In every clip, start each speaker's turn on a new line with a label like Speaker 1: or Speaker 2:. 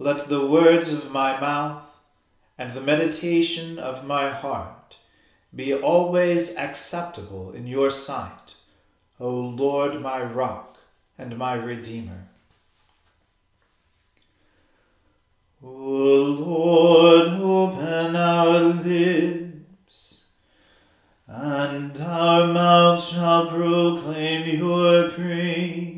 Speaker 1: Let the words of my mouth and the meditation of my heart be always acceptable in your sight, O Lord, my rock and my redeemer. O Lord, open our lips, and our mouth shall proclaim your praise.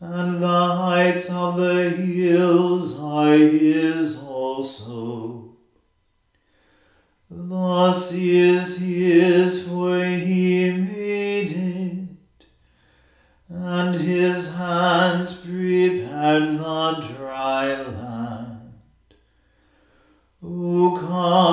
Speaker 1: and the heights of the hills are his also. Thus is his, for he made it, and his hands prepared the dry land. O come,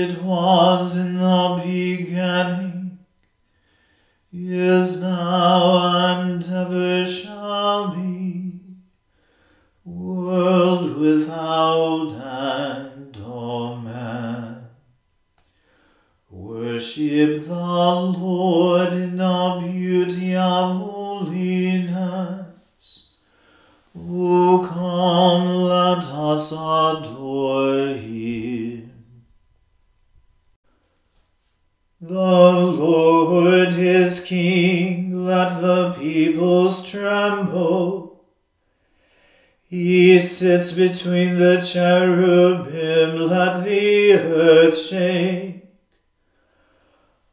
Speaker 1: it was Between the cherubim, let the earth shake.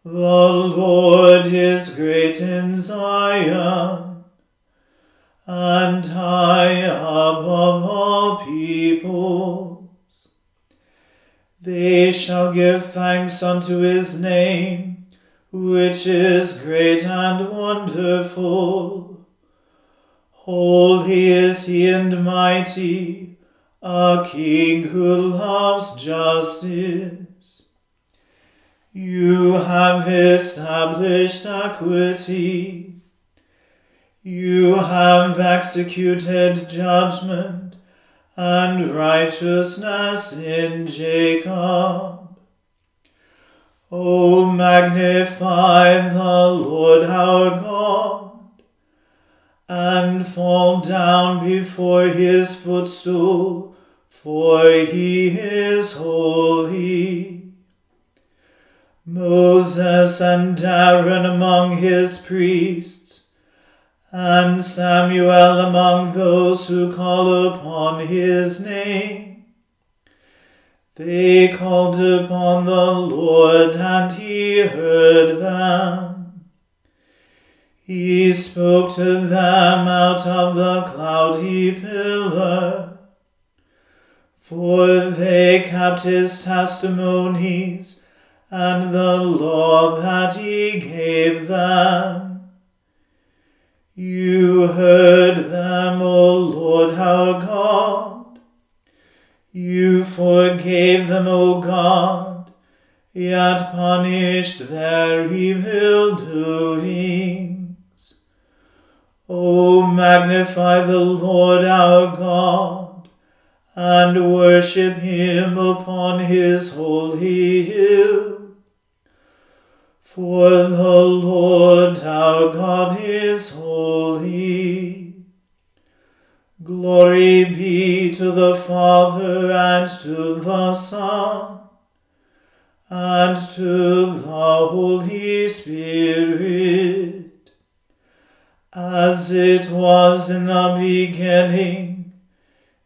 Speaker 1: The Lord is great in Zion and high above all peoples. They shall give thanks unto his name, which is great and wonderful. Holy is he and mighty, a king who loves justice. You have established equity you have executed judgment and righteousness in Jacob. O magnify the Lord our God, and fall down before his footstool, for he is holy. Moses and Aaron among his priests, and Samuel among those who call upon his name they called upon the Lord, and he heard them. He spoke to them out of the cloudy pillar. For they kept his testimonies and the law that he gave them. You heard them, O Lord our God. You forgave them, O God, yet punished their evil doings. O magnify the Lord our God, and worship him upon his holy hill. For the Lord our God is holy. Glory be to the Father and to the Son and to the Holy Spirit, as it was in the beginning,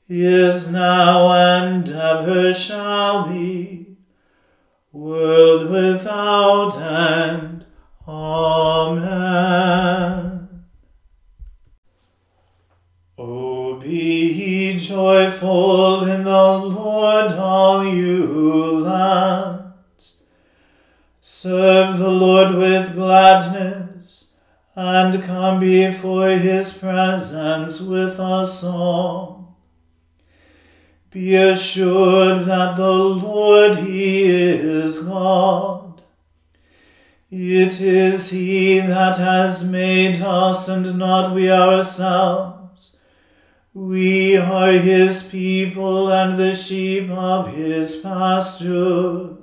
Speaker 1: is now, and ever shall be, world without end. Amen. O be joyful in the Lord, all you lands. Serve the Lord with gladness, and come before his presence with a song. Be assured that the Lord, he is God. It is he that has made us, and not we ourselves. We are his people and the sheep of his pasture.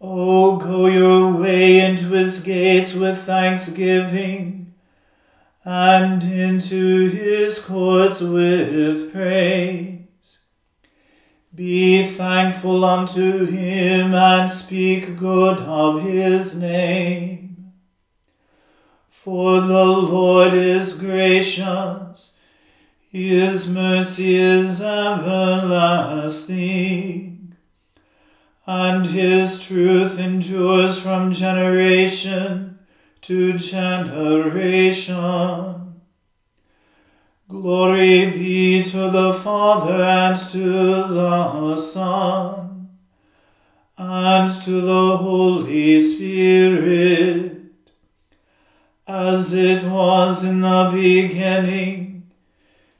Speaker 1: Oh, go your way into his gates with thanksgiving, and into his courts with praise. Be thankful unto him, and speak good of his name. For the Lord is gracious his mercy is everlasting, and his truth endures from generation to generation. Glory be to the Father and to the Son and to the Holy Spirit, as it was in the beginning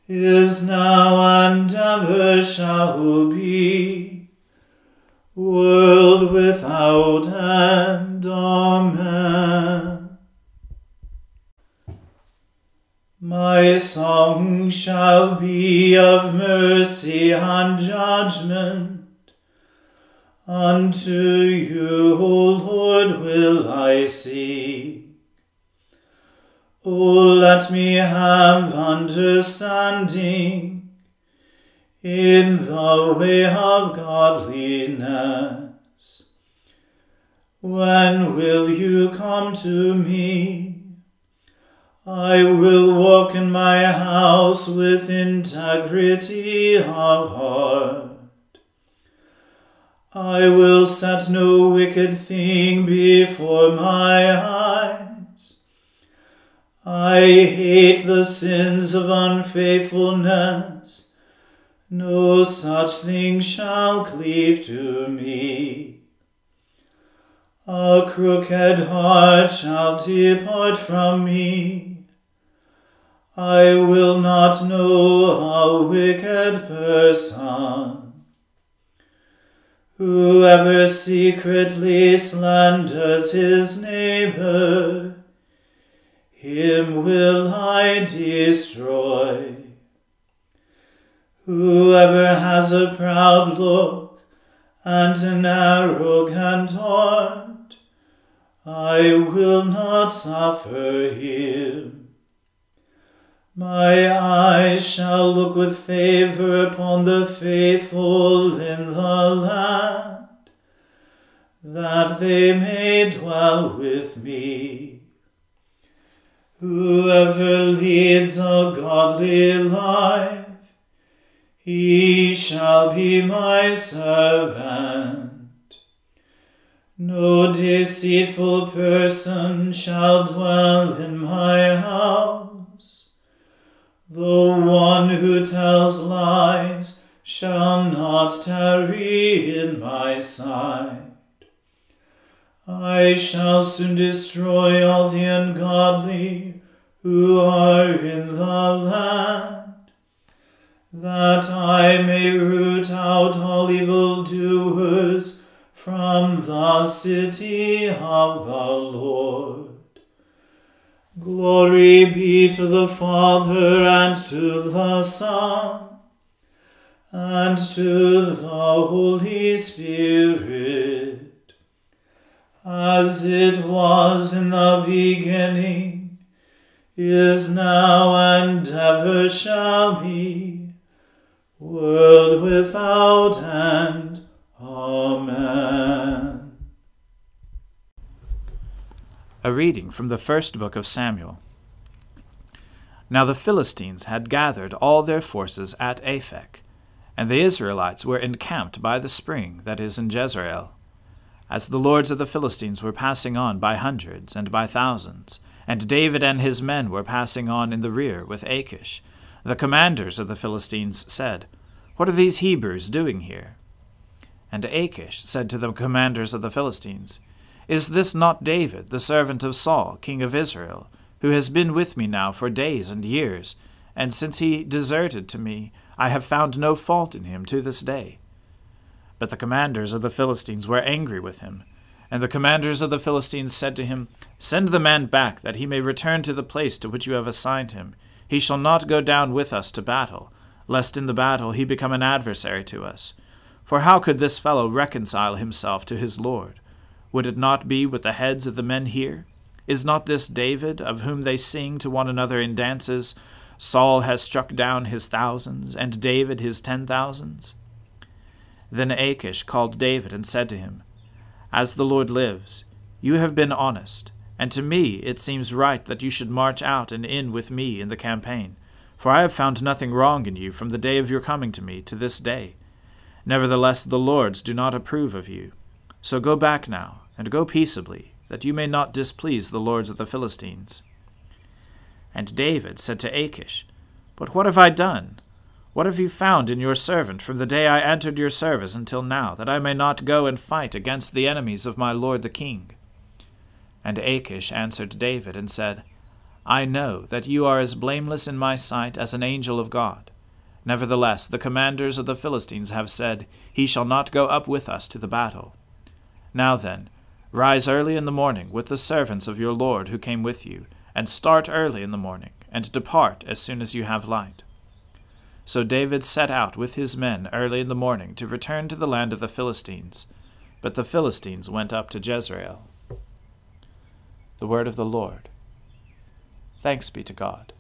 Speaker 1: is now and ever shall be, world without end. Amen. My song shall be of mercy and judgment. Unto you, O Lord, will I sing. O let me have understanding in the way of godliness. When will you come to me? I will walk in my house with integrity of heart. I will set no wicked thing before my eyes. I hate the sins of unfaithfulness. No such thing shall cleave to me. A crooked heart shall depart from me. I will not know a wicked person. Whoever secretly slanders his neighbor, him will I destroy. Whoever has a proud look and an arrogant heart. I will not suffer him. My eyes shall look with favor upon the faithful in the land, that they may dwell with me. Whoever leads a godly life, he shall be my servant. No deceitful person shall dwell in my house. The one who tells lies shall not tarry in my sight. I shall soon destroy all the ungodly who are in the land that I may root out all evildoers from the city of the Lord. Glory be to the Father and to the Son and to the Holy Spirit, as it was in the beginning, is now, and ever shall be world without end. Amen.
Speaker 2: A reading from the first book of Samuel. Now the Philistines had gathered all their forces at Aphek, and the Israelites were encamped by the spring that is in Jezreel. As the lords of the Philistines were passing on by hundreds and by thousands, and David and his men were passing on in the rear with Achish, the commanders of the Philistines said, What are these Hebrews doing here? And Achish said to the commanders of the Philistines, Is this not David, the servant of Saul, king of Israel, who has been with me now for days and years, and since he deserted to me, I have found no fault in him to this day? But the commanders of the Philistines were angry with him. And the commanders of the Philistines said to him, Send the man back, that he may return to the place to which you have assigned him he shall not go down with us to battle, lest in the battle he become an adversary to us. For how could this fellow reconcile himself to his Lord? Would it not be with the heads of the men here? Is not this David, of whom they sing to one another in dances, Saul has struck down his thousands, and David his ten thousands? Then Achish called David and said to him, As the Lord lives, you have been honest and to me it seems right that you should march out and in with me in the campaign, for I have found nothing wrong in you from the day of your coming to me to this day. Nevertheless, the lords do not approve of you. So go back now, and go peaceably, that you may not displease the lords of the Philistines. And David said to Achish, But what have I done? What have you found in your servant from the day I entered your service until now, that I may not go and fight against the enemies of my lord the king? And Achish answered David and said, I know that you are as blameless in my sight as an angel of God. Nevertheless, the commanders of the Philistines have said, He shall not go up with us to the battle. Now then, rise early in the morning with the servants of your Lord who came with you, and start early in the morning, and depart as soon as you have light. So David set out with his men early in the morning to return to the land of the Philistines. But the Philistines went up to Jezreel. The word of the Lord. Thanks be to God.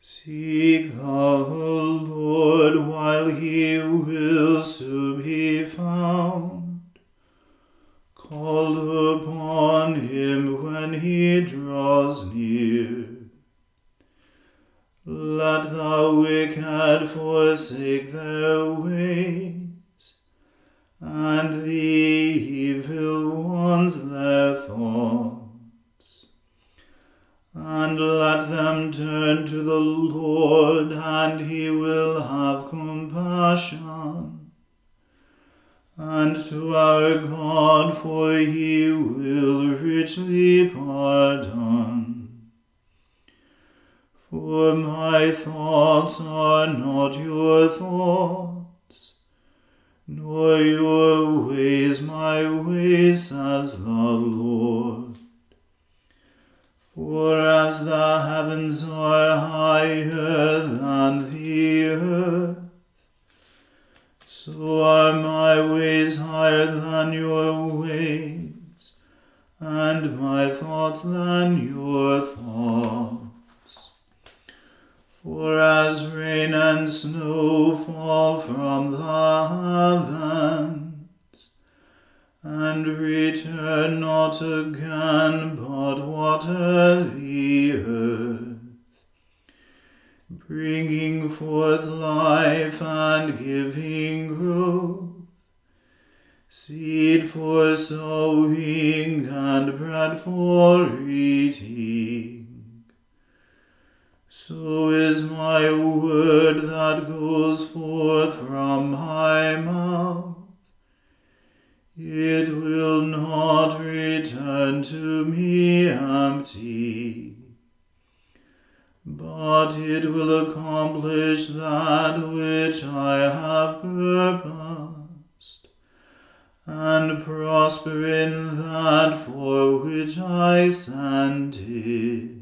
Speaker 1: Seek the Lord while he wills to be found. Call upon him when he draws near. Let the wicked forsake their way and the evil ones their thoughts. And let them turn to the Lord, and he will have compassion. And to our God, for he will richly pardon. For my thoughts are not your thoughts nor your ways my ways, as the Lord. For as the heavens are higher than the earth, so are
Speaker 3: my ways higher than your ways, and my thoughts than your thoughts. For as rain and snow fall from the heavens, and return not again, but water the earth, bringing forth life and giving growth, seed for sowing and bread for eating. So is my word that goes forth from my mouth. It will not return to me empty but it will accomplish that which I have purposed, and prosper in that for which I sent it.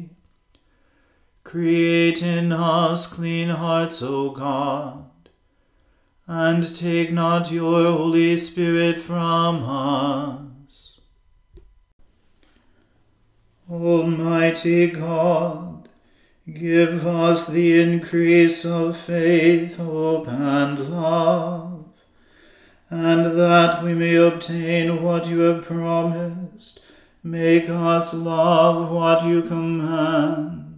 Speaker 3: Create in us clean hearts, O God and take not your Holy Spirit from us. Almighty God, give us the increase of faith, hope, and love, and that we may obtain what you have promised, make us love what you command.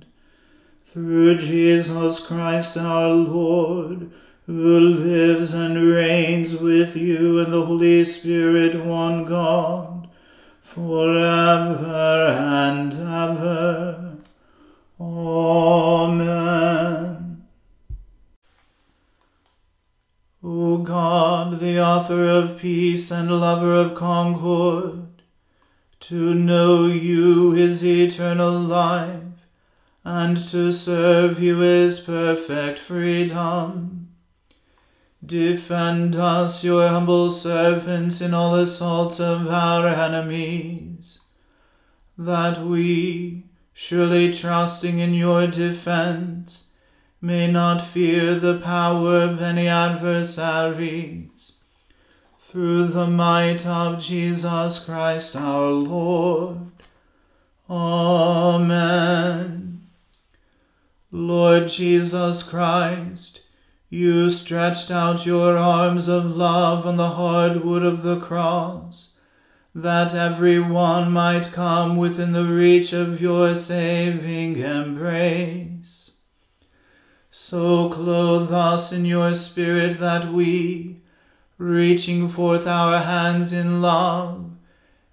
Speaker 3: Through Jesus Christ our Lord, who lives and reigns with you in the Holy Spirit, one God, forever and ever. Amen. O God, the author of peace and lover of concord, to know you is eternal life, and to serve you is perfect freedom. Defend us, your humble servants, in all assaults of our enemies, that we, surely trusting in your defense, may not fear the power of any adversaries. Through the might of Jesus Christ our Lord. Amen. Lord Jesus Christ, you stretched out your arms of love on the hard wood of the cross, that every one might come within the reach of your saving embrace. So clothe us in your Spirit that we, reaching forth our hands in love,